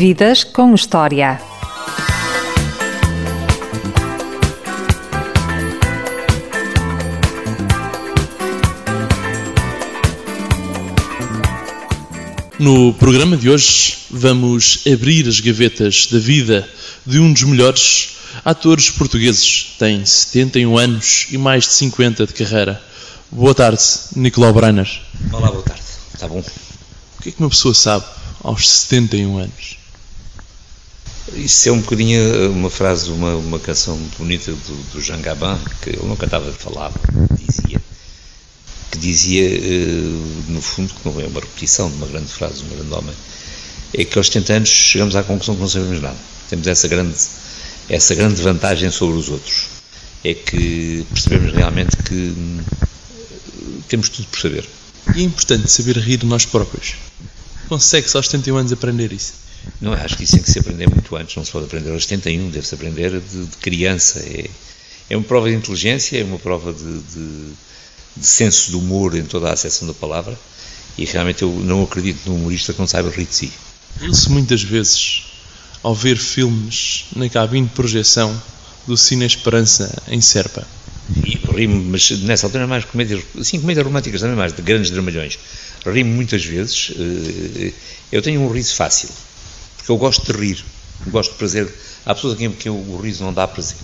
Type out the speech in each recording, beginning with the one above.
Vidas com História. No programa de hoje vamos abrir as gavetas da vida de um dos melhores atores portugueses. Tem 71 anos e mais de 50 de carreira. Boa tarde, Nicolau Breiner. Olá, boa tarde. Está bom? O que é que uma pessoa sabe aos 71 anos? Isso é um bocadinho uma frase, uma, uma canção bonita do, do Jean Gabin, que ele não cantava, falava, dizia, que dizia, no fundo, que não é uma repetição de uma grande frase de um grande homem, é que aos 70 anos chegamos à conclusão que não sabemos nada. Temos essa grande, essa grande vantagem sobre os outros. É que percebemos realmente que temos tudo por saber. E é importante saber rir de nós próprios. Consegue-se aos 71 anos aprender isso? Não, acho que isso tem que se aprender muito antes, não se pode aprender aos 71, deve-se aprender de, de criança. É, é uma prova de inteligência, é uma prova de, de, de senso de humor em toda a acessão da palavra e realmente eu não acredito num humorista que não saiba rir de si. Riu-se muitas vezes ao ver filmes na cabine de projeção do Cine Esperança em Serpa. E rimo, mas nessa altura mais comédias, sim, comédias românticas também mais, de grandes dramalhões. Rimo muitas vezes, eu tenho um riso fácil, eu gosto de rir, gosto de prazer. Há pessoas a quem, que o riso não dá prazer.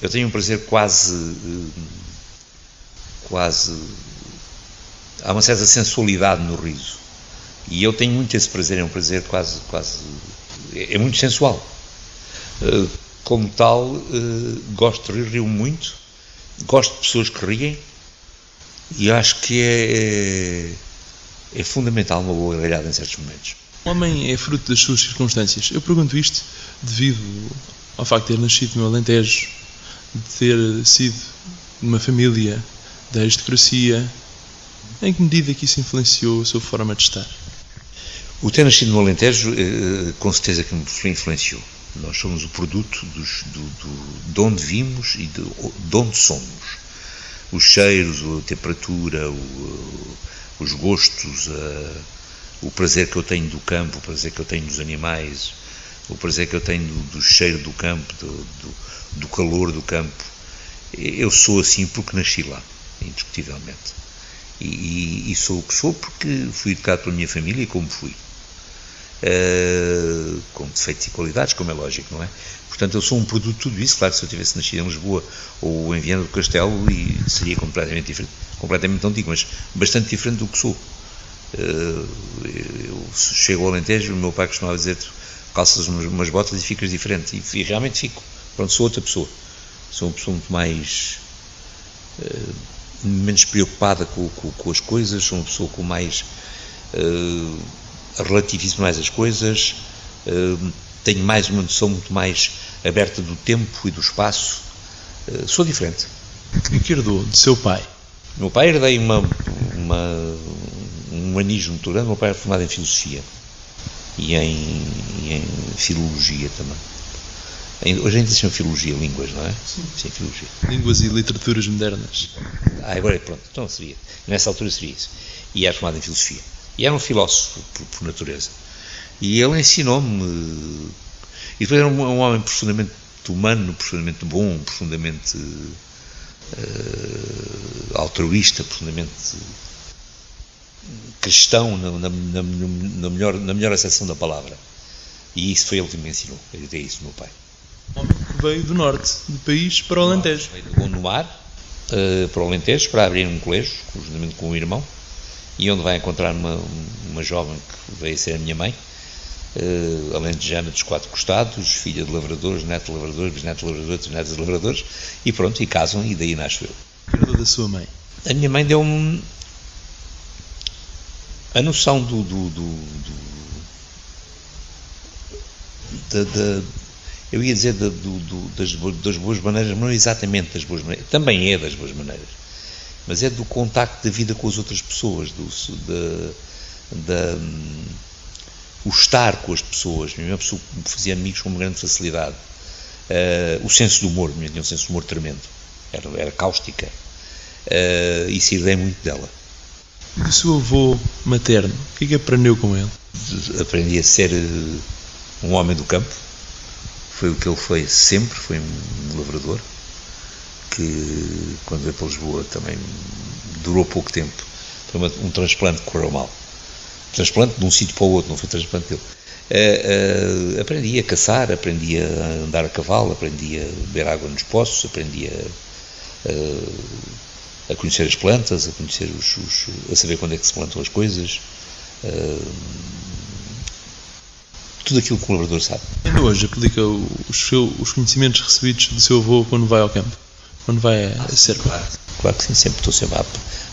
Eu tenho um prazer quase, quase, há uma certa sensualidade no riso. E eu tenho muito esse prazer, é um prazer quase, quase, é muito sensual. Como tal, gosto de rir, rio muito, gosto de pessoas que riem e acho que é, é, é fundamental uma boa gargalhada em certos momentos. O homem é fruto das suas circunstâncias. Eu pergunto isto devido ao facto de ter nascido no Alentejo, de ter sido de uma família da aristocracia. Em que medida que isso influenciou a sua forma de estar? O ter nascido no Alentejo, com certeza que me influenciou. Nós somos o produto dos, do, do, de onde vimos e de, de onde somos. Os cheiros, a temperatura, o, os gostos, a, o prazer que eu tenho do campo, o prazer que eu tenho dos animais, o prazer que eu tenho do, do cheiro do campo, do, do, calor do campo. Eu sou assim porque nasci lá, indiscutivelmente. E, e, sou o que sou porque fui educado pela minha família como fui. Uh, com defeitos e qualidades, como é lógico, não é? Portanto, eu sou um produto de tudo isso. Claro que se eu tivesse nascido em Lisboa ou em Viana do Castelo, seria completamente diferente, completamente não digo, mas bastante diferente do que sou. Uh, eu chego ao Alentejo, o meu pai costumava dizer calças umas, umas botas e ficas diferente. E, e, realmente fico. Pronto, sou outra pessoa. Sou uma pessoa muito mais. Uh, menos preocupada com, com, com, as coisas, sou uma pessoa com mais. Uh, relativizo mais as coisas, uh, tenho mais uma noção muito mais aberta do tempo e do espaço. Uh, sou diferente. O que herdou de seu pai? Meu pai herdei uma, uma, um anismo muito grande. Meu pai era formado em filosofia e em, e em filologia também. Hoje ainda se chama filologia, línguas, não é? Sim. Sim, filologia. Línguas e literaturas modernas. Ah, agora pronto, então seria. Nessa altura seria isso. E era formado em filosofia. E era um filósofo, por, por natureza. E ele ensinou-me. E depois era um, um, homem profundamente humano, profundamente bom, profundamente uh, altruísta, profundamente cristão, na, na, na, na, melhor, na melhor acessão da palavra. E isso foi ele que me ensinou. Eu dei isso ao meu pai. Veio do norte do país para o Alentejo. Veio do Gondomar uh, para o Alentejo para abrir um colégio, juntamente com o irmão e onde vai encontrar uma, uma jovem que veio a ser a minha mãe, uh, além de Jana dos quatro costados, filha de lavradores, neto de lavradores, bisneto de lavradores, netos de lavradores, e pronto, e casam, e daí nasce eu. Herdou da sua mãe? A minha mãe deu-me a noção do, do, do, do da, da, eu ia dizer do, das, das boas maneiras, mas não exatamente das boas maneiras, também é das boas maneiras mas é do contacto da vida com as outras pessoas, do, da, da, o estar com as pessoas. Uma pessoa fazia amigos com uma grande facilidade. Uh, o senso do humor, minha tinha um senso do humor tremendo. Era, era cáustica. Uh, e se herdei muito dela. E seu avô materno, o que é que aprendeu com ele? Aprendi a ser, um homem do campo, foi o que ele foi sempre, foi um lavrador, que quando veio para Lisboa também durou pouco tempo. Foi um transplante que correu mal. Transplante de um sítio para o outro, não foi transplante dele. Uh, uh, aprendi a caçar, aprendi a andar a cavalo, aprendi a beber água nos poços, aprendi a, uh, a conhecer as plantas, a conhecer os, os, a saber quando é que se plantam as coisas. tudo aquilo que o colaborador sabe. Ainda hoje aplica os, seu, os conhecimentos recebidos do seu avô quando vai ao campo? Quando vai a, a ser? Claro, claro que sim, sempre estou sempre a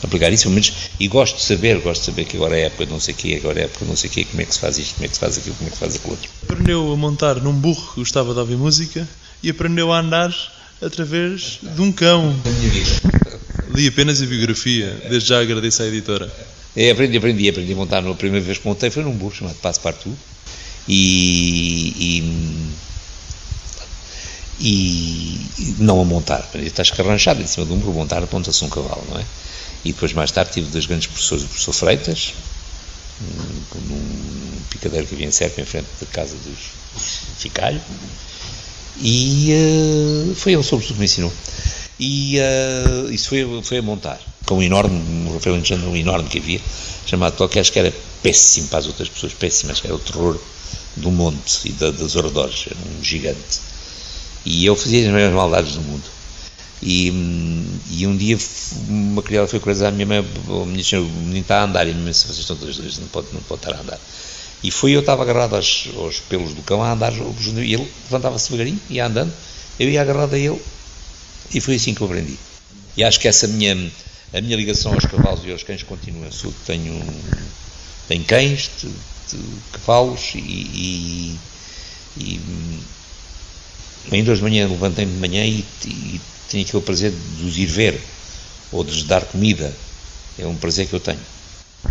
aplicar isso, menos, e gosto de saber, gosto de saber que agora é época de não sei o quê, agora é época de não sei o quê, como é que se faz isto, como é que se faz aquilo, como é que se faz aquilo outro. Aprendeu a montar num burro que gostava de ouvir música e aprendeu a andar através de um cão. Da minha vida. Li apenas a biografia, desde já agradeço à editora. É, aprendi, aprendi, aprendi a montar, a primeira vez que montei foi num burro chamado Passo Partout e, e e não a montar. Ele está escarranchado em cima de um burro, montar aponta-se um cavalo, não é? E depois, mais tarde, tive das grandes professores, o professor Freitas, num picadeiro que havia em Serpa, em frente da casa dos Ficalho, e uh, foi ele, sobretudo, que me ensinou. E uh, isso foi, foi a montar, com um enorme, um Rafael Alexandre, um enorme que havia, chamado acho que era péssimo para as outras pessoas, péssimo, acho que era o terror do monte e da, dos arredores, era um gigante. E eu fazia as maiores maldades do mundo. E, e um dia uma criança foi curiosa à minha mãe, o menino, o menino está a andar, e a minha mãe vocês estão todos dois, não pode, não pode estar a andar. E foi eu estava agarrado aos, aos pelos do cão a andar, e ele levantava-se devagarinho, ia andando, eu ia agarrado a ele, e foi assim que eu aprendi. E acho que essa minha, a minha ligação aos cavalos e aos cães continua. Sou, tenho, tenho cães, de, de cavalos e, e, e ainda hoje de manhã levantei-me de manhã e, e tenho aquele prazer de os ir ver ou de lhes dar comida. É um prazer que eu tenho.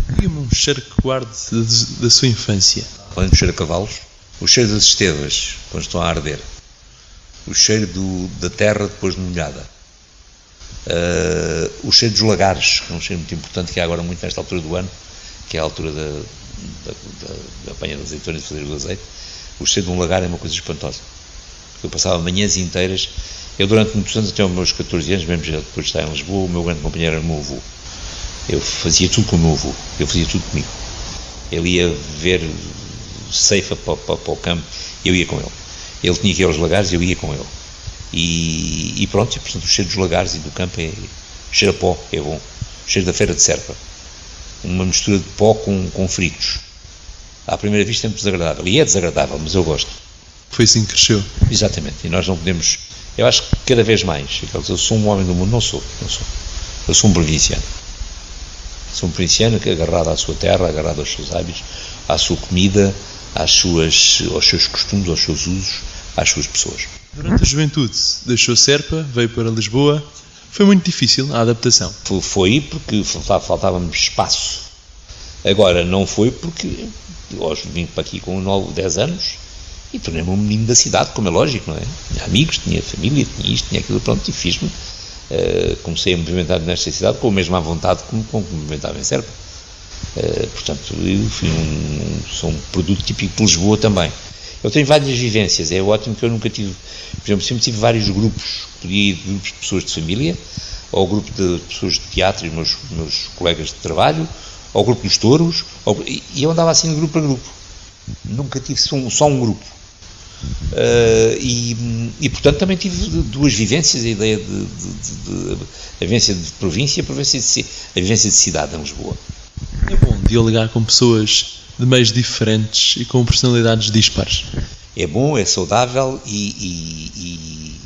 Diga-me um cheiro que guarde da sua infância. Além do cheiro a cavalos, o cheiro das estevas, quando estão a arder. O cheiro do, da terra depois de molhada. Uh, o cheiro dos lagares, que é um cheiro muito importante que há agora muito nesta altura do ano, que é a altura da, da, da, da apanha das azeitonas e fazer o azeite. O cheiro de um lagar é uma coisa espantosa. Eu passava manhãs inteiras eu, durante muitos anos, até os meus 14 anos, mesmo já depois de estar em Lisboa, o meu grande companheiro era o meu avô. Eu fazia tudo com o meu avô, eu fazia tudo comigo. Ele ia ver ceifa para, para, para o campo, eu ia com ele. Ele tinha que ir aos lagares, eu ia com ele. E, e pronto, e, portanto, o cheiro dos lagares e do campo é. cheiro a pó, é bom. O cheiro da feira de Serpa. Uma mistura de pó com, com fritos. À primeira vista é muito desagradável. E é desagradável, mas eu gosto. Foi assim que cresceu. Exatamente. E nós não podemos eu acho que cada vez mais, eu sou um homem do mundo, não sou, não sou. Eu sou um provinciano. Sou um provinciano que agarrado à sua terra, agarrado aos seus hábitos, à sua comida, às suas, aos seus costumes, aos seus usos, às suas pessoas. Durante a juventude deixou Serpa, veio para Lisboa. Foi muito difícil a adaptação? Foi porque faltava-me espaço. Agora, não foi porque hoje vim para aqui com 9, 10 anos e tornei-me um menino da cidade, como é lógico, não é? Tinha amigos, tinha família, tinha isto, tinha aquilo, pronto, e fiz-me. Uh, comecei a movimentar nesta cidade com a mesma vontade como, como me movimentava em Serpa. Uh, portanto, eu fui um, sou um produto típico de Lisboa também. Eu tenho várias vivências, é ótimo que eu nunca tive, por exemplo, sempre tive vários grupos, podia ir de grupos de pessoas de família, ou grupo de pessoas de teatro e meus, meus colegas de trabalho, ou grupo dos touros, ou, e eu andava assim de grupo para grupo. Nunca tive só um, só um grupo. Uh, e, e, portanto, também tive duas vivências: a ideia de, de, de, de a vivência de província e a de, a vivência de cidade em Lisboa. É bom dialogar com pessoas de meios diferentes e com personalidades dispares. É bom, é saudável e, e, e,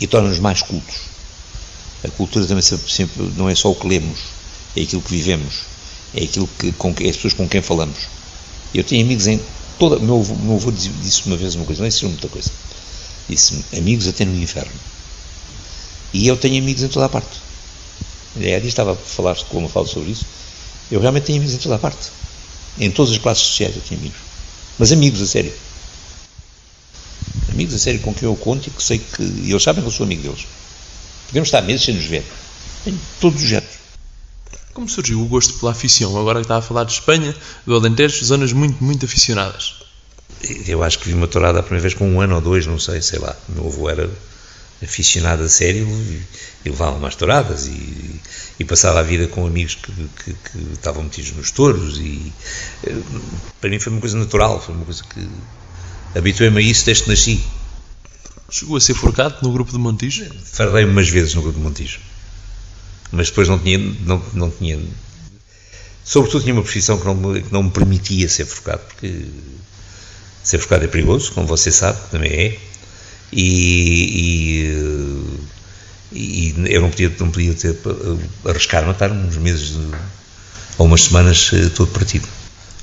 e torna-nos mais cultos. A cultura também sempre, sempre, não é só o que lemos, é aquilo que vivemos, é aquilo que com, é as pessoas com quem falamos. Eu tenho amigos em Toda, meu, meu avô disse uma vez uma coisa, não ensinou muita coisa. Disse-me, amigos até no inferno. E eu tenho amigos em toda a parte. A Edi estava a falar como eu falo sobre isso. Eu realmente tenho amigos em toda a parte. Em todas as classes sociais eu tenho amigos. Mas amigos a sério. Amigos a sério com quem eu conto e que sei que. E eles sabem que eu sou amigo deles. Podemos estar meses sem nos ver. Tenho todos os géneros. Como surgiu o gosto pela afição? Agora que está a falar de Espanha, do Alentejo, zonas muito, muito aficionadas. eu acho que vi uma tourada a primeira vez com um ano ou dois, não sei, sei lá. O meu avô era aficionado a sério e, levava mais touradas e, e, passava a vida com amigos que, que, que estavam metidos nos touros e eh, para mim foi uma coisa natural, foi uma coisa que habituei-me a isso desde que nasci. Chegou a ser forcado no grupo de Montijo? Fardei-me umas vezes no grupo de Montijo, mas depois não tinha, não, não tinha sobretudo tinha uma profissão que não, me, que não me permitia ser forcado, porque ser forcado é perigoso, como você sabe, também é, e, e, e eu não podia, não podia ter, arriscar matar uns meses ou umas semanas eh, todo partido.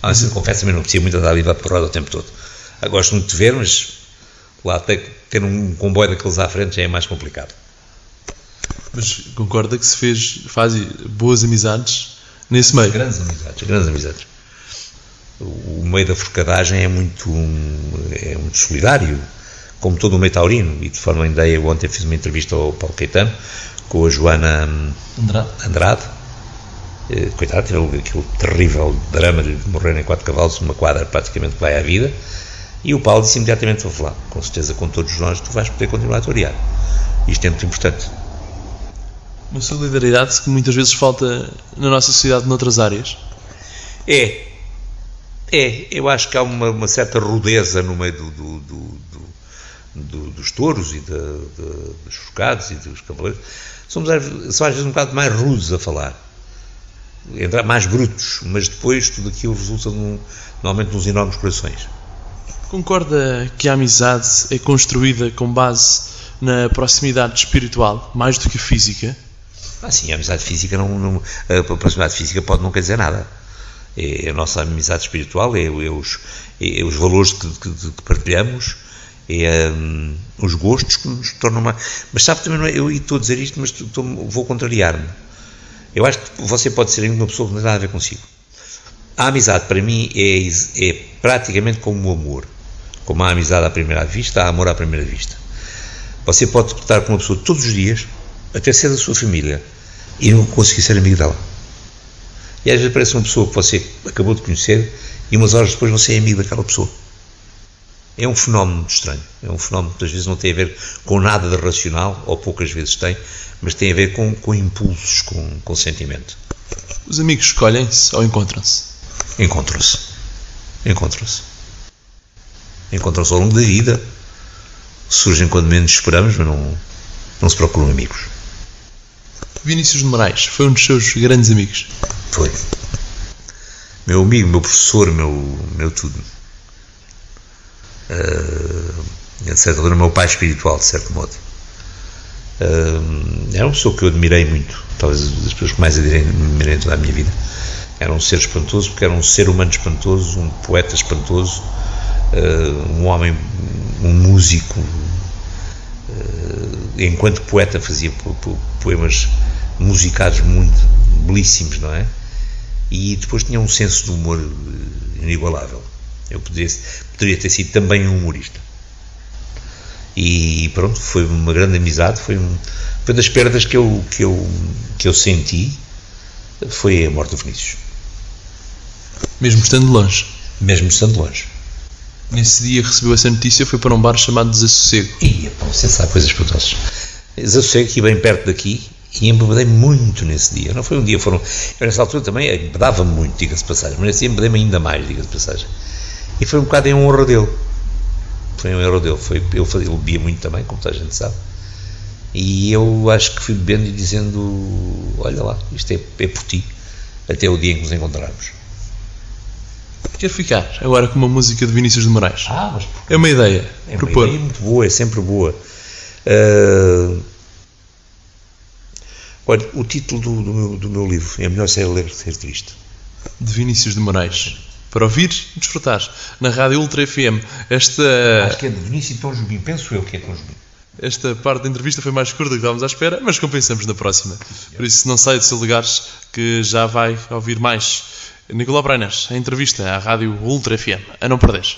Ah, assim, confesso também não precisa muito andar ali para porrada o tempo todo. Ah, gosto muito de ver, mas lá até ter um comboio daqueles à frente já é mais complicado. Mas concorda que se fez, faz boas amizades nesse meio? Grandes amizades, grandes amizades. O meio da forcadagem é muito, é muito solidário como todo o meio taurino, e de forma ainda eu ontem fiz uma entrevista ao Paulo Caetano com a Joana Andrade, Andrade. Eh, coitado, teve aquele terrível drama de morrer em quatro cavalos, uma quadra praticamente que vai à vida, e o Paulo disse imediatamente, vou falar, com certeza com todos nós tu vais poder continuar a torear. Isto é muito importante. Uma solidariedade que muitas vezes falta na nossa sociedade noutras áreas. É, é, eu acho que há uma, uma certa rudeza no meio do, do, do, do, dos touros e de, de, dos focados e dos cavaleiros, somos são às vezes um bocado mais rudes a falar, entrar mais brutos, mas depois tudo aquilo resulta num, normalmente nos enormes corações. Concorda que a amizade é construída com base na proximidade espiritual, mais do que física? Ah, sim, a amizade física não, não a proximidade física pode não quer dizer nada. É, a nossa amizade espiritual é, é, os, é os valores que, que, que partilhamos, é um, os gostos que nos tornam mais. Mas sabe também, não é, eu estou a dizer isto, mas estou, vou contrariar-me. Eu acho que você pode ser uma pessoa que não tem nada a ver consigo. A amizade, para mim, é, é praticamente como o amor. Como a amizade à primeira vista, há amor à primeira vista. Você pode estar com uma pessoa todos os dias, até ser da sua família, e não conseguir ser amigo dela. E às vezes parece uma pessoa que você acabou de conhecer e umas horas depois você é amigo daquela pessoa é um fenómeno estranho. É um fenómeno que às vezes não tem a ver com nada de racional, ou poucas vezes tem, mas tem a ver com, com impulsos, com, com sentimento. Os amigos escolhem-se ou encontram-se? Encontram-se. Encontram-se. Encontram-se ao longo da vida. Surgem quando menos esperamos, mas não, não se procuram amigos. Vinícius de Moraes foi um dos seus grandes amigos? Foi. Meu amigo, meu professor, meu, meu tudo de certa altura, meu pai espiritual, de certo modo. Uh, era uma pessoa que eu admirei muito, talvez das pessoas que mais admirei toda a minha vida. Era um ser espantoso, porque era um ser humano espantoso, um poeta espantoso, uh, um homem, um músico. Uh, enquanto poeta fazia poemas musicados muito belíssimos, não é? E depois tinha um senso de humor inigualável. Eu poderia, poderia ter sido também um humorista. E pronto, foi uma grande amizade, foi, um, foi das perdas que eu, que, eu, que eu senti, foi a morte do Vinícius. Mesmo estando longe? Mesmo estando longe. Nesse dia recebeu essa notícia, foi para um bar chamado Desassossego. Ia, você sabe coisas espantosas. Desassossego, aqui bem perto daqui, e embebedei muito nesse dia. Não foi um dia, foram. Eu nessa altura também embebedava muito, diga-se passagem, mas nesse dia embebedei-me ainda mais, diga-se passagem. E foi um bocado em honra dele. Foi em honra dele. Foi, eu fazia, ele bebia muito também, como toda a gente sabe. E eu acho que fui bebendo e dizendo: Olha lá, isto é, é por ti, até o dia em que nos encontrarmos. Quero ficar agora com uma música de Vinícius de Moraes. Ah, mas é uma ideia. É uma propor. ideia muito boa, é sempre boa. Uh, olha, o título do, do, meu, do meu livro é Melhor Ser Alegre que Ser Triste. De Vinícius de Moraes para ouvir e desfrutar na Rádio Ultra FM. Esta. Acho que é de Vinícius e Tom Jubim, penso eu que é Tom Jubim. Esta parte da entrevista foi mais curta do que estávamos à espera, mas compensamos na próxima. Por isso, não sai de seus lugares que já vai ouvir mais. Nicolau Brenner, a entrevista à Rádio Ultra FM. A não perderes.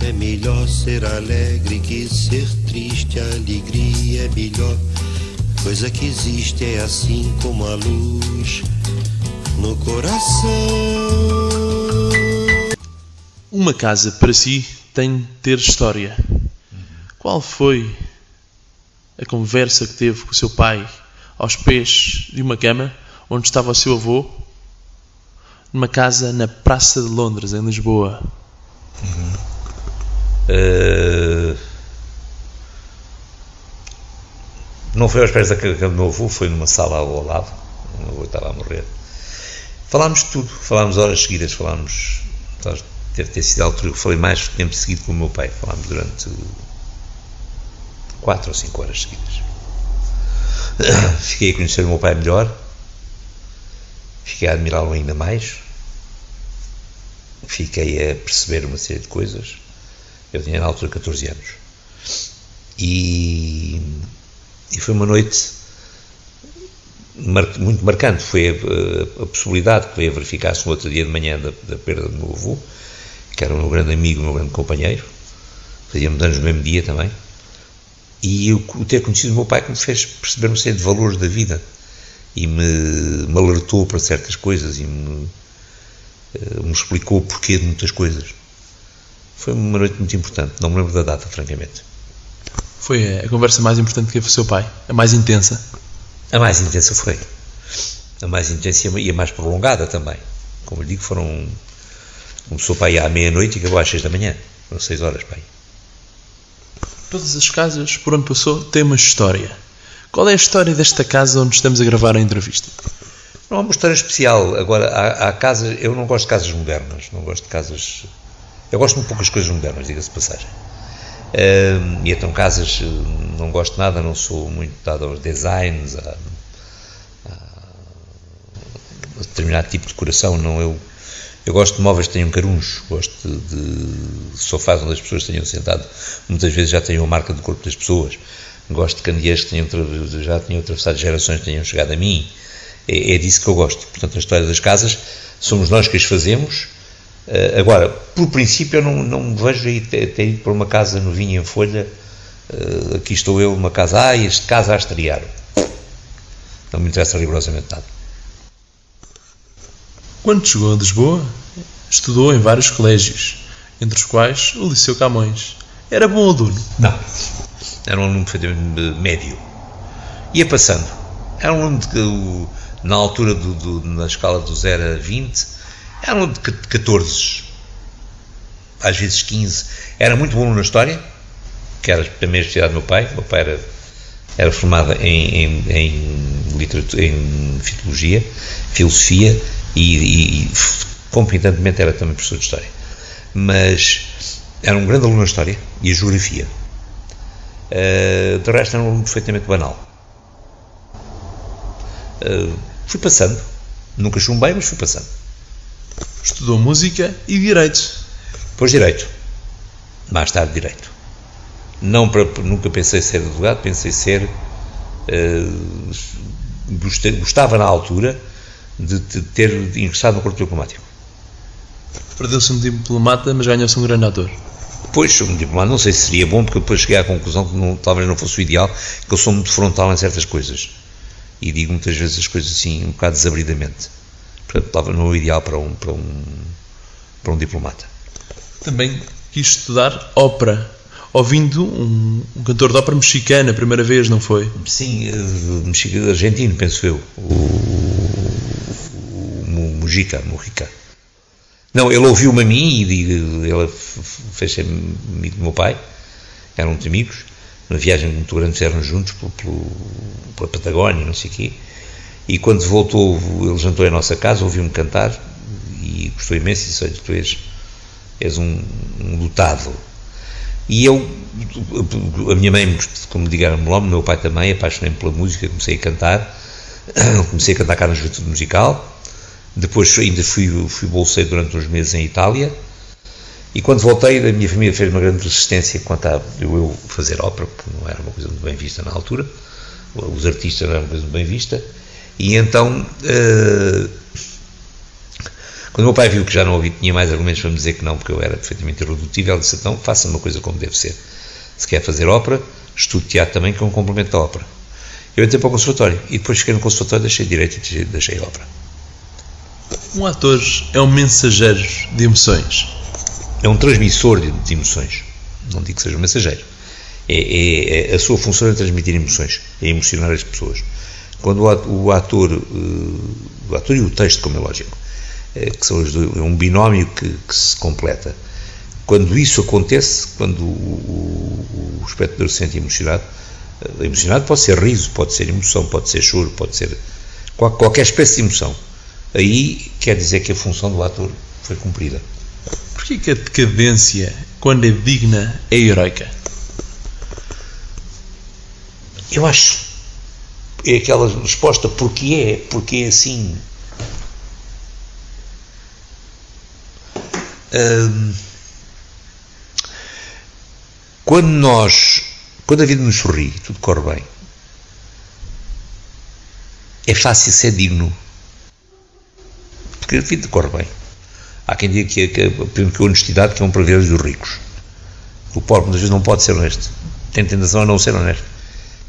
É melhor ser alegre que ser triste, a alegria é melhor Coisa que existe é assim como a luz no coração. Uma casa para si tem de ter história. Qual foi a conversa que teve com o seu pai aos pés de uma cama onde estava o seu avô? Numa casa na Praça de Londres, em Lisboa. Uh, não foi aos pés da cama do meu avô, foi numa sala ao lado. O meu avô estava a morrer. Falámos tudo, falámos horas seguidas, falámos. Deve ter sido a altura que falei mais tempo seguido com o meu pai. Falámos durante 4 ou 5 horas seguidas. Fiquei a conhecer o meu pai melhor, fiquei a admirá-lo ainda mais, fiquei a perceber uma série de coisas. Eu tinha na altura 14 anos. E, e foi uma noite mar, muito marcante. Foi a, a, a, possibilidade que veio a verificar-se no outro dia de manhã da, da perda do meu avô, que era o meu grande amigo, o meu grande companheiro. Fazíamos anos no mesmo dia também. E o, o ter conhecido o meu pai que me fez perceber uma série de valores da vida e me, me alertou para certas coisas e me, eh, me explicou o porquê de muitas coisas. Foi uma noite muito importante, não me lembro da data, francamente. Foi a conversa mais importante que teve o seu pai? A mais intensa? A mais intensa foi. A mais intensa e a mais prolongada também. Como lhe digo, foram. Começou para aí à meia-noite e acabou às seis da manhã. Foram seis horas, pai. Todas as casas por onde passou têm uma história. Qual é a história desta casa onde estamos a gravar a entrevista? Não há uma história especial. Agora, há, há casas. Eu não gosto de casas modernas. Não gosto de casas. Eu gosto de poucas coisas modernas, diga-se passagem. Uh, e então, casas. Não gosto nada, não sou muito dado aos designs, a, a, determinado tipo de decoração. Não, eu, eu gosto de móveis que tenham carunhos, gosto de, sofás onde as pessoas tenham sentado. Muitas vezes já tenham a marca do corpo das pessoas. Gosto de candeeiros que tenham, já tenham atravessado gerações, tenham chegado a mim. É, é disso que eu gosto. Portanto, a história das casas somos nós que as fazemos. Uh, agora, por princípio, eu não, não me vejo aí ter, ter ido para uma casa novinha em folha. Uh, aqui estou eu, uma casa, ah, este casa a estrear. Não me interessa rigorosamente nada. Quando chegou a Lisboa, estudou em vários colégios, entre os quais o Liceu Camões. Era bom aluno? Não. Era um aluno médio. Ia passando. Era um aluno de, na altura, do, do, na escala do 0 a 20, era aluno de 14, às vezes 15. Era muito bom na história, que era a mesma cidade do meu pai. O meu pai era, era formado em, em, em, literatura, em filologia, filosofia e, e, competentemente era também professor de História. Mas era um grande aluno na História e a Geografia. Uh, de resto era um aluno perfeitamente banal. Uh, fui passando, nunca chumbei, mas fui passando. Estudou Música e Direito. Depois Direito. Mais tarde Direito. Não para, nunca pensei ser advogado, pensei ser... Uh, gostava na altura de, de ter ingressado no corpo diplomático. Perdeu-se um diplomata, mas ganhou-se um grande ator. Pois, um diplomata, não sei se seria bom, porque depois cheguei à conclusão que não, talvez não fosse o ideal, que eu sou muito frontal em certas coisas. E digo muitas vezes as coisas assim, um bocado desabridamente. Portanto, talvez não é o ideal para um, para um, para um diplomata. Também quis estudar ópera, ouvindo um, um cantor de ópera mexicana, a primeira vez, não foi? Sim, uh, argentino, penso eu. O, Mujica, Mujica. Não, ele ouviu-me a mim e ele fez-se amigo do meu pai, eram muito amigos, uma viagem muito grande fizeram juntos pelo, pelo, pela Patagónia, não sei o quê, e quando voltou, ele jantou em nossa casa, ouviu-me cantar e gostou imenso e disse, olha, tu és, és um, um lutado. E eu, a minha mãe, como digaram me o meu pai também, apaixonei-me pela música, comecei a cantar, comecei a cantar cá na Juventude Musical, depois ainda fui, fui bolseiro durante uns meses em Itália. E quando voltei, a minha família fez uma grande resistência quanto a eu fazer ópera, porque não era uma coisa muito bem vista na altura. Os artistas não eram uma coisa muito bem vista. E então, uh, quando o meu pai viu que já não ouvi, tinha mais argumentos para me dizer que não, porque eu era perfeitamente irredutível, ele disse: então, faça uma coisa como deve ser. Se quer fazer ópera, estude teatro também, que é um complemento da ópera. Eu entrei para o conservatório e depois cheguei no conservatório, deixei direito e deixei, ópera. Um ator é um mensageiro de emoções. É um transmissor de, de emoções. Não digo que seja um mensageiro. É, é, é, a sua função é transmitir emoções, é emocionar as pessoas. Quando o ator, o ator e o texto, como é lógico, que são os dois, é um binómio que, que se completa. Quando isso acontece, quando o, o, o espectador se sente emocionado, emocionado pode ser riso, pode ser emoção, pode ser choro, pode ser qualquer espécie de emoção. Aí quer dizer que a função do ator foi cumprida. Porquê que a decadência, quando é digna, é heroica? Eu acho é aquela resposta porque é, porque é assim. Hum, quando nós, quando a vida nos sorri, tudo corre bem, é fácil ser digno, porque a vida corre bem. Há quem diga que, que, que a honestidade que é um privilégio dos ricos. O pobre muitas vezes não pode ser honesto, tem tentação a não ser honesto.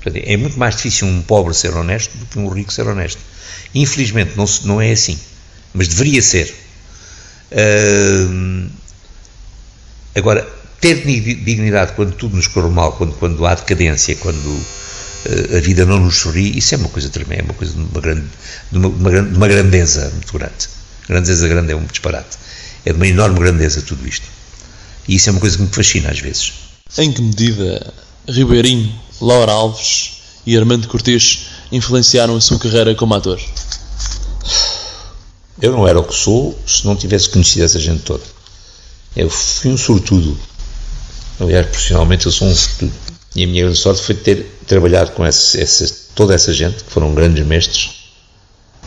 Portanto, é muito mais difícil um pobre ser honesto do que um rico ser honesto. Infelizmente não, não é assim, mas deveria ser. Uh, agora, ter dignidade quando tudo nos corre mal, quando, quando há decadência, quando uh, a vida não nos sorri, isso é uma coisa tremenda, é uma coisa de uma, grande, de uma, uma, uma grandeza muito grande. Grandeza grande é um disparate. É de uma enorme grandeza tudo isto. E isso é uma coisa que me fascina às vezes. Em que medida Ribeirinho, Laura Alves e Armando Cortês influenciaram a sua carreira como ator? Eu não era o que sou se não tivesse conhecido essa gente toda. Eu fui um sortudo. Aliás, profissionalmente eu sou um sortudo. E a minha grande sorte foi ter trabalhado com essa, essa, toda essa gente, que foram grandes mestres,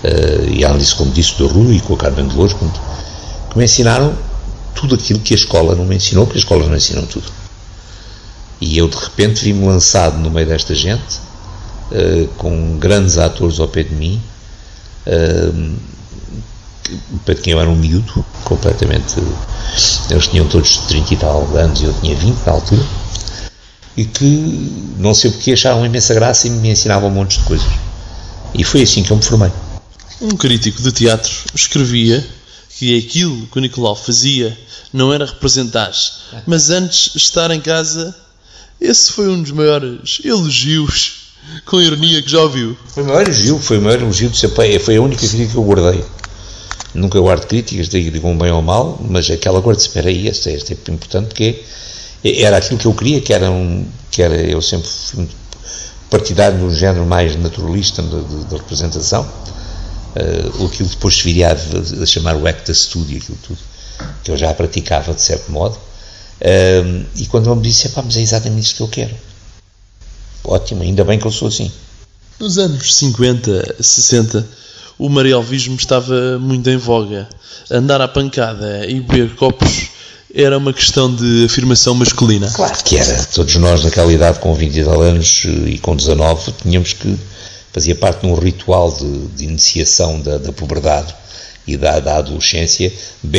uh, e além disso, como disse, do Rui e com a Carmen de Lourdes, que me ensinaram tudo aquilo que a escola não me ensinou, porque a escola não ensinam tudo. E eu de repente vi-me lançado no meio desta gente, uh, com grandes atores ao pé de mim, uh, para quem eu era um miúdo, completamente. Eles tinham todos 30 e tal anos e eu tinha 20 na altura, e que não sei porque acharam imensa graça e me ensinavam um monte de coisas. E foi assim que eu me formei. Um crítico de teatro escrevia que aquilo que o Nicolau fazia não era representar, mas antes estar em casa esse foi um dos maiores elogios com ironia que já ouviu. Foi o maior elogio, foi o maior elogio de Sampaio, foi a única crítica que eu guardei. Nunca guardo críticas, digo um bem ou mal, mas aquela guarda espera aí, esta, esta é importante porque era aquilo que eu queria, que era, um, que era eu sempre fui partidário de um género mais naturalista da representação, uh, aquilo depois se viria a, a chamar o acta studio, aquilo tudo, que eu já praticava de certo modo, um, e quando ele me disse, pá, mas é exatamente isso que eu quero. Ótimo, ainda bem que eu sou assim. Nos anos 50, 60, o marialvismo estava muito em voga. Andar à pancada e beber copos era uma questão de afirmação masculina. Claro que era. Todos nós, naquela idade, com 20 e tal anos e com 19, tínhamos que. fazia parte de um ritual de, de iniciação da, da puberdade e da, adolescência,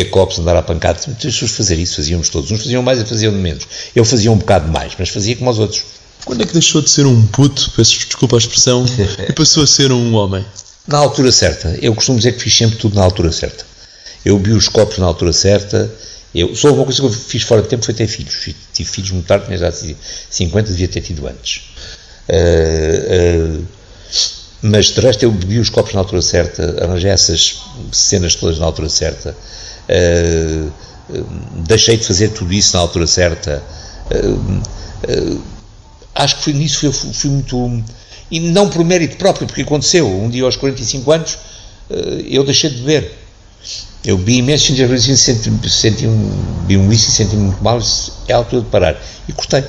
copos, andar a pancada, as pessoas fazer isso, fazíamos todos. Uns faziam mais e faziam menos. Eu fazia um bocado mais, mas fazia como os outros. Quando é que deixou de ser um puto, peço desculpa a expressão, e passou a ser um homem? Na altura certa. Eu costumo dizer que fiz sempre tudo na altura certa. Eu vi os copos na altura certa. Eu, só uma coisa que eu fiz fora de tempo foi ter filhos. Tive filhos muito tarde, tinha já 50, devia ter tido antes. Uh, uh, mas de resto eu bebi os copos na altura certa, arranjei essas cenas todas na altura certa, uh, uh, deixei de fazer tudo isso na altura certa. Uh, acho que foi nisso fui, muito. E não por mérito próprio, porque aconteceu. Um dia aos 45 anos eu deixei de beber. Eu bebi imenso, senti, senti um, bebi um whisky, senti muito mal, é a altura de parar. E cortei.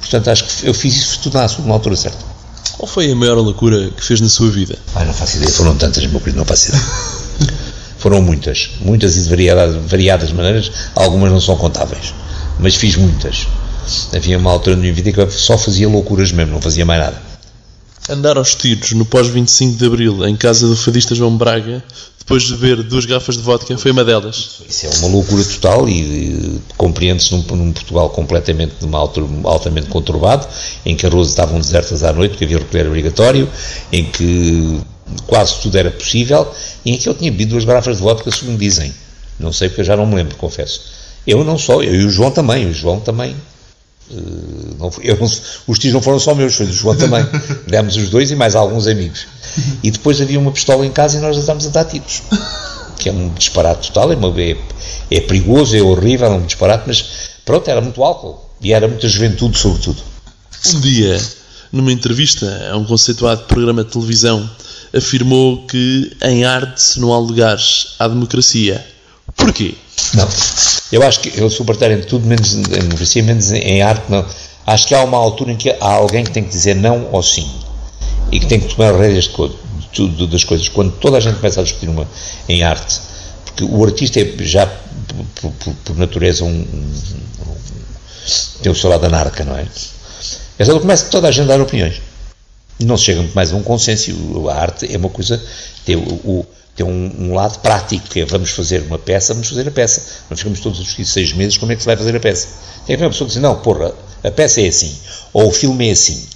Portanto, acho que eu fiz isso tudo na altura certa. Qual foi a maior loucura que fez na sua vida? Ai, não faço ideia, foram tantas, meu querido, não faço ideia. foram muitas, muitas e de variadas, variadas maneiras, algumas não são contáveis, mas fiz muitas. Havia uma altura na minha vida que eu só fazia loucuras mesmo, não fazia mais nada. Andar aos tiros no pós-25 de Abril, em casa do fadista João Braga, depois de beber duas garrafas de vodka, foi uma delas. Isso é uma loucura total e compreende-se num, num, Portugal completamente de uma altura, altamente conturbado, em que a Rosa estavam desertas à noite, porque havia recolher obrigatório, em que quase tudo era possível, e em que eu tinha bebido duas garrafas de vodka, segundo dizem. Não sei porque eu já não me lembro, confesso. Eu não só, eu e o João também, o João também. Uh, não, eu os tios não foram só meus, foi do João também. Demos os dois e mais alguns amigos. E depois havia uma pistola em casa e nós andámos a dar tiros. Que é um disparate total, é, uma, é, é perigoso, é horrível, é um disparate, mas pronto, era muito álcool e era muita juventude, sobretudo. Um dia, numa entrevista a um conceituado programa de televisão, afirmou que em arte não há lugares à democracia. Porquê? Não. Eu acho que eu sou partidário em tudo, menos em democracia, menos em arte, não. Acho que há uma altura em que há alguém que tem que dizer não ou sim e que tem que tomar rédeas de, de, das coisas. Quando toda a gente começa a discutir uma em arte, porque o artista é já por, por, por natureza um, um, tem o seu lado anarca, não é? Então começa toda a gente a dar opiniões. Não se chega muito mais a um consenso. A arte é uma coisa, tem, o, tem um, um, lado prático, que é vamos fazer uma peça, vamos fazer a peça. Não ficamos todos a discutir seis meses como é que se vai fazer a peça. Tem que uma pessoa que diz, não, porra, a peça é assim, ou o filme é assim.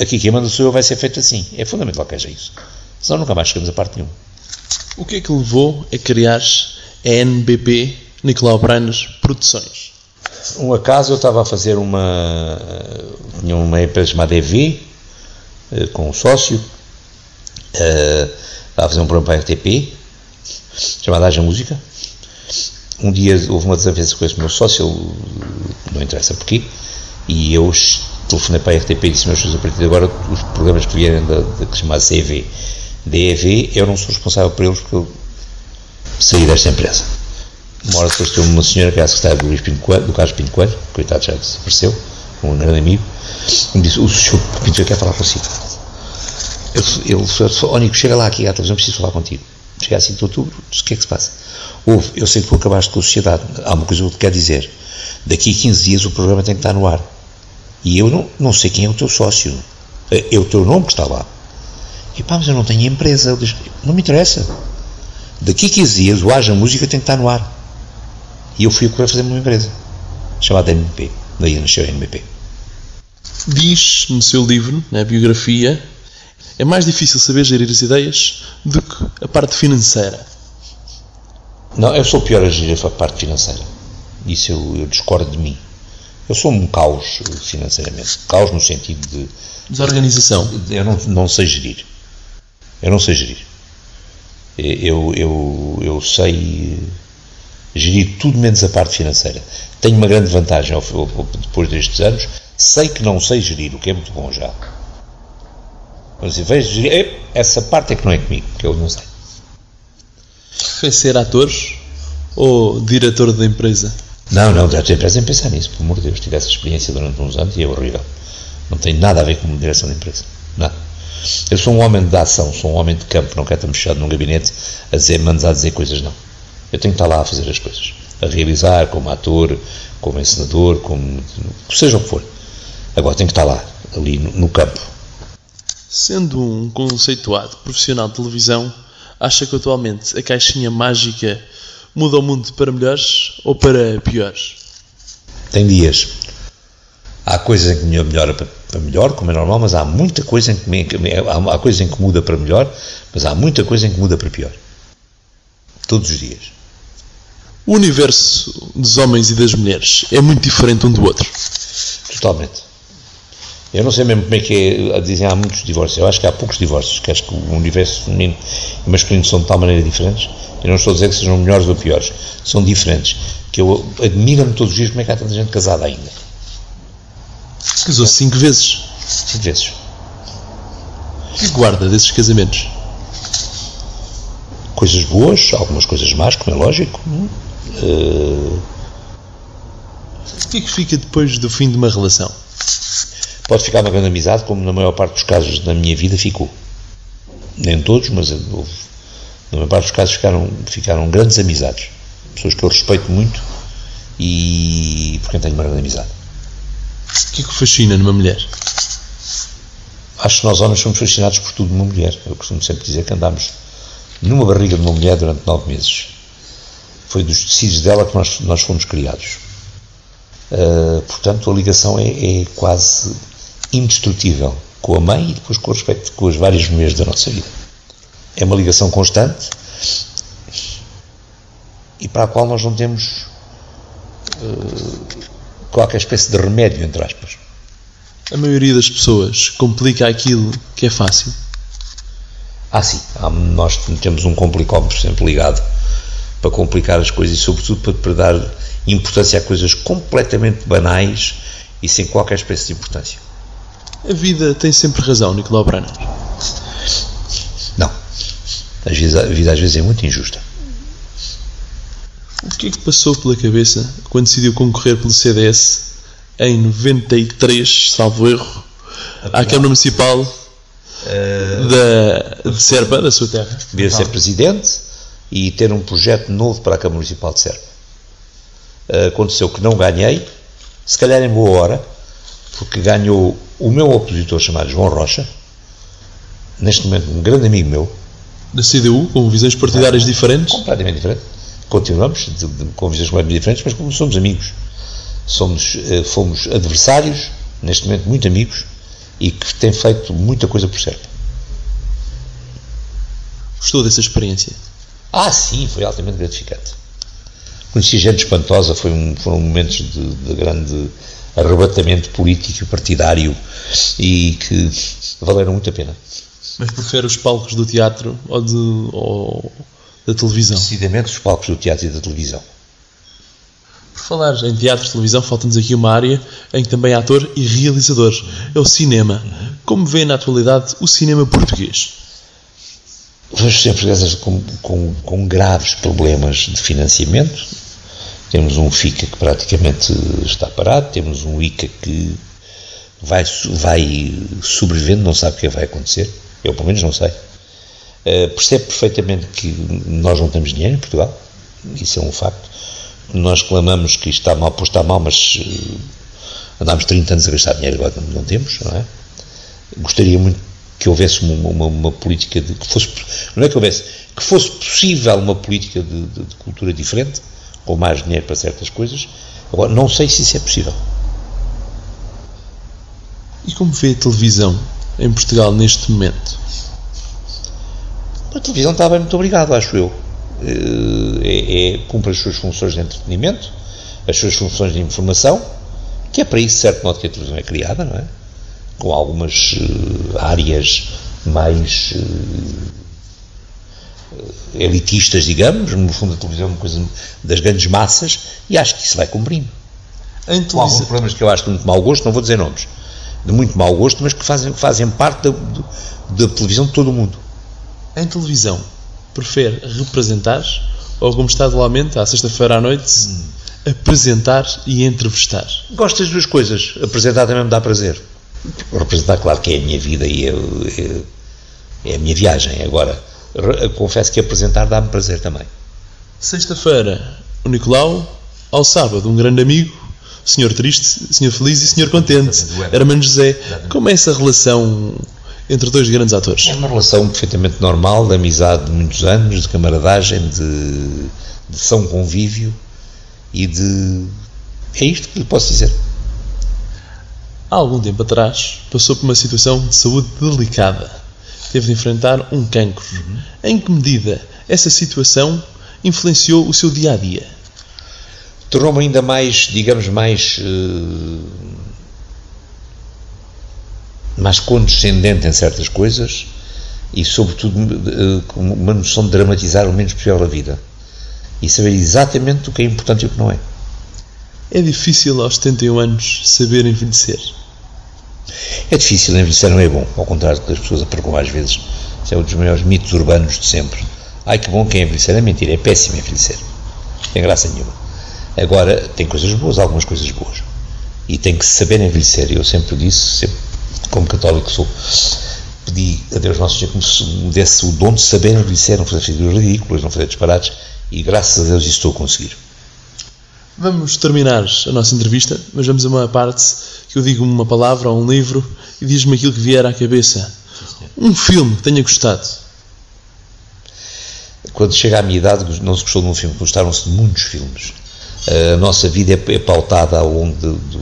Aqui quem manda sou eu, vai ser feito assim. É fundamental que haja isso. Senão nunca mais chegamos a parte nenhuma. O que é que levou a criar a NBP, Nicolau Branas Produções? Um acaso eu estava a fazer uma, tinha uma empresa chamada EV, eh, com um sócio, estava a fazer um programa para a RTP, chamado Haja Música. Um dia houve uma desavença com esse meu sócio, ele, não interessa porquê, e eu telefonei para a RTP e disse, meus filhos, a partir de agora, os programas que vierem da, da que se chama CEV, DEV, eu não sou responsável por eles porque eu saí desta empresa. Uma hora depois teve uma senhora que era a secretária do, Luís Pinto Coelho, do Carlos Pinto Coelho, coitado já desapareceu, um grande amigo, e me disse, o senhor Pinto quer falar consigo. Ele, ele falou, Ónico, chega lá aqui à televisão, preciso falar contigo. Cheguei a 5 de outubro, disse, o que é que se passa? Houve, eu sei que tu acabaste com a sociedade, há uma coisa que eu te quero dizer, daqui a 15 dias o programa tem que estar no ar. E eu não, não sei quem é o teu sócio. É, é o teu nome que está lá. E pá, mas eu não tenho empresa. Disse, não me interessa. Daqui a 15 dias o Haja Música tem que estar no ar. E eu fui a correr fazer uma empresa chamada NMP. Daí nasceu a NMP. Diz no seu livro, na biografia, é mais difícil saber gerir as ideias do que a parte financeira. Não, eu sou pior a gerir a parte financeira. Isso eu, eu discordo de mim. Eu sou um caos financeiramente. Caos no sentido de. Desorganização. Eu não, não sei gerir. Eu não sei gerir. Eu, eu, eu sei gerir tudo menos a parte financeira. Tenho uma grande vantagem depois destes anos. Sei que não sei gerir, o que é muito bom já. Mas se vejo gerir, essa parte é que não é comigo, que eu não sei. Foi ser ator ou diretor da empresa? Não, não, já empresa em pensar nisso, por amor de Deus. Tive essa experiência durante uns anos e é horrível. Não tem nada a ver com direção da empresa. Nada. Eu sou um homem de ação, sou um homem de campo, não quero estar mexendo num gabinete a dizer, mandar a dizer coisas, não. Eu tenho que estar lá a fazer as coisas. A realizar, como ator, como encenador, como. seja o que for. Agora tenho que estar lá, ali no, no campo. Sendo um conceituado profissional de televisão, acha que atualmente a caixinha mágica muda o mundo para melhores ou para piores? Tem dias. Há coisas em que melhora para melhor, como é normal, mas há muita coisa em que, há coisas em que muda para melhor, mas há muita coisa em que muda para pior. Todos os dias. O universo dos homens e das mulheres é muito diferente um do outro. Totalmente. Eu não sei mesmo como é que é, dizem há muitos divórcios. Eu acho que há poucos divórcios, que acho que o universo feminino e masculino são de tal maneira diferentes eu não estou a dizer que sejam melhores ou piores, são diferentes. Que eu admiro-me todos os dias como é que há tanta gente casada ainda. Casou-se cinco vezes. Cinco vezes. O que guarda desses casamentos? Coisas boas, algumas coisas más, como é lógico. Uh... O que é que fica depois do fim de uma relação? Pode ficar uma grande amizade, como na maior parte dos casos da minha vida ficou. Nem todos, mas houve na maior parte dos casos ficaram, ficaram grandes amizades. Pessoas que eu respeito muito e por quem tenho uma grande amizade. O que é que fascina numa mulher? Acho que nós homens somos fascinados por tudo numa mulher. Eu costumo sempre dizer que andamos numa barriga de uma mulher durante nove meses. Foi dos tecidos dela que nós, nós fomos criados. Uh, portanto, a ligação é, é, quase indestrutível com a mãe e depois com, respeito, com as várias mulheres da nossa vida. É uma ligação constante e para a qual nós não temos uh, qualquer espécie de remédio, entre aspas. A maioria das pessoas complica aquilo que é fácil. Ah, sim. Nós temos um complicómetro sempre ligado para complicar as coisas e, sobretudo, para, para dar importância a coisas completamente banais e sem qualquer espécie de importância. A vida tem sempre razão, Nicolau Branner. Não. A vida às vezes é muito injusta. O que é que passou pela cabeça quando decidiu concorrer pelo CDS em 93, salvo erro, à Câmara Municipal uh, da, de Serpa, da sua terra? Devia ser presidente e ter um projeto novo para a Câmara Municipal de Serpa. Uh, aconteceu que não ganhei, se calhar em boa hora, porque ganhou o meu opositor chamado João Rocha, neste momento um grande amigo meu. Da CDU, com visões partidárias diferentes? Completamente diferente. Continuamos de, de, com visões completamente diferentes, mas como somos amigos somos, eh, fomos adversários, neste momento muito amigos, e que tem feito muita coisa por certo. Gostou dessa experiência? Ah, sim, foi altamente gratificante. Conheci gente espantosa, foi um, foram momentos de, de grande arrebatamento político e partidário e que valeram muito a pena. Mas prefere os palcos do teatro ou, de, ou da televisão? Decididamente os palcos do teatro e da televisão. Por falar em teatro e televisão, falta-nos aqui uma área em que também é ator e realizador. É o cinema. Como vê na atualidade o cinema português? Vejo sempre com, com, com graves problemas de financiamento. Temos um FICA que praticamente está parado, temos um ICA que vai, vai sobrevivendo, não sabe o que vai acontecer. Eu, pelo menos, não sei. Uh, percebe perfeitamente que nós não temos dinheiro em Portugal, isso é um facto nós clamamos que isto está mal, pois está mal, mas uh, andámos 30 anos a gastar dinheiro, agora não, não temos, não é? Gostaria muito que houvesse uma, uma, uma, política de que fosse, não é que houvesse, que fosse possível uma política de, de, de cultura diferente, com mais dinheiro para certas coisas. Agora, não sei se isso é possível. E como vê a televisão em Portugal neste momento? A televisão está bem, muito obrigado, acho eu. Eh, é, é, cumpre as suas funções de entretenimento, as suas funções de informação, que é para isso, certo modo, que a televisão é criada, não é? Com algumas uh, áreas mais uh, elitistas, digamos, no fundo a televisão é uma coisa das grandes massas, e acho que isso vai cumprindo. Com alguns problemas que eu acho de muito mau gosto, não vou dizer nomes, de muito mau gosto, mas que fazem, fazem parte da, da televisão de todo o mundo. Em televisão, prefere representar ou, como está atualmente, à sexta-feira à noite, hum. apresentar e entrevistar? Gosto das duas coisas. Apresentar também me dá prazer. Representar, claro que é a minha vida e é, é, é a minha viagem. Agora, confesso que apresentar dá-me prazer também. Sexta-feira, o Nicolau. Ao sábado, um grande amigo. Senhor triste, senhor feliz e senhor contente. Hermano José. Como é essa relação entre dois grandes atores. É uma relação perfeitamente normal, de amizade de muitos anos, de camaradagem, de, de são convívio e de. É isto que lhe posso dizer. Há algum tempo atrás passou por uma situação de saúde delicada. Teve de enfrentar um cancro. Uhum. Em que medida essa situação influenciou o seu dia a dia? Tornou-me ainda mais, digamos, mais. Uh mais condescendente em certas coisas e, sobretudo, eh, com uma noção de dramatizar o menos possível a vida e saber exatamente o que é importante e o que não é. É difícil aos 71 anos saber envelhecer. É difícil, envelhecer não é bom, ao contrário do que as pessoas apregam às vezes. Isso é um dos maiores mitos urbanos de sempre. Ai que bom que é envelhecer, é mentira, é péssimo envelhecer. Não tem graça nenhuma. Agora, tem coisas boas, algumas coisas boas. E tem que saber envelhecer. Eu sempre disse, sempre como católico sou, pedi a Deus Nosso Senhor que me desse o dom de saber envelhecer, não fazer figuras ridículas, não fazer disparates, e graças a Deus isso estou a conseguir. Vamos terminar a nossa entrevista, mas vamos a uma parte que eu digo uma palavra ou um livro e diz-me aquilo que vier à cabeça. Um filme que tenha gostado. quando chega à minha idade, não se gostou de um filme, gostaram-se de muitos filmes. A nossa vida é, é pautada ao longo, de, do,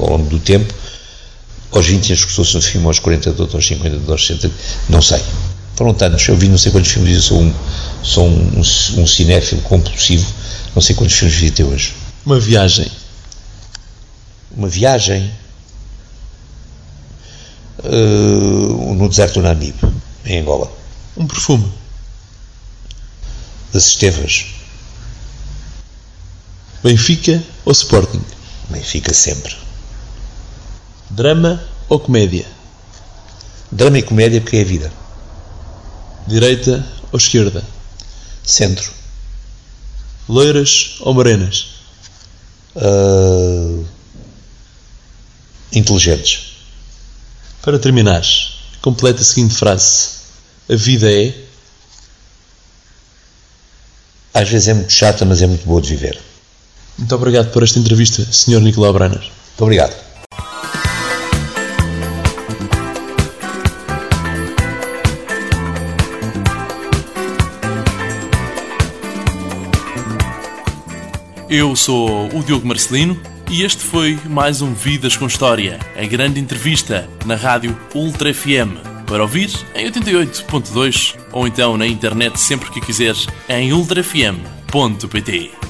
ao longo do tempo. Aos 20 anos gostou-se de um filme, aos 40 de outro, aos 50 de aos 60, não sei. Foram tantos, eu vi não sei quantos filmes, eu sou um, sou um, um, cinéfilo compulsivo, não sei quantos filmes vi até hoje. Uma viagem. Uma viagem uh, no deserto do Namib, em Angola. Um perfume. Das Estevas. Benfica ou Sporting? Benfica sempre. Drama ou comédia? Drama e comédia porque é a vida. Direita ou esquerda? Centro. Loiras ou morenas? Uh, inteligentes. Para terminar, completa a seguinte frase: A vida é. Às vezes é muito chata, mas é muito boa de viver. Muito obrigado por esta entrevista, Sr. Nicolau Branas. Muito obrigado. Eu sou o Diogo Marcelino e este foi mais um Vidas com História, a grande entrevista na rádio Ultra FM. Para ouvir em 88.2 ou então na internet sempre que quiseres em ultrafm.pt.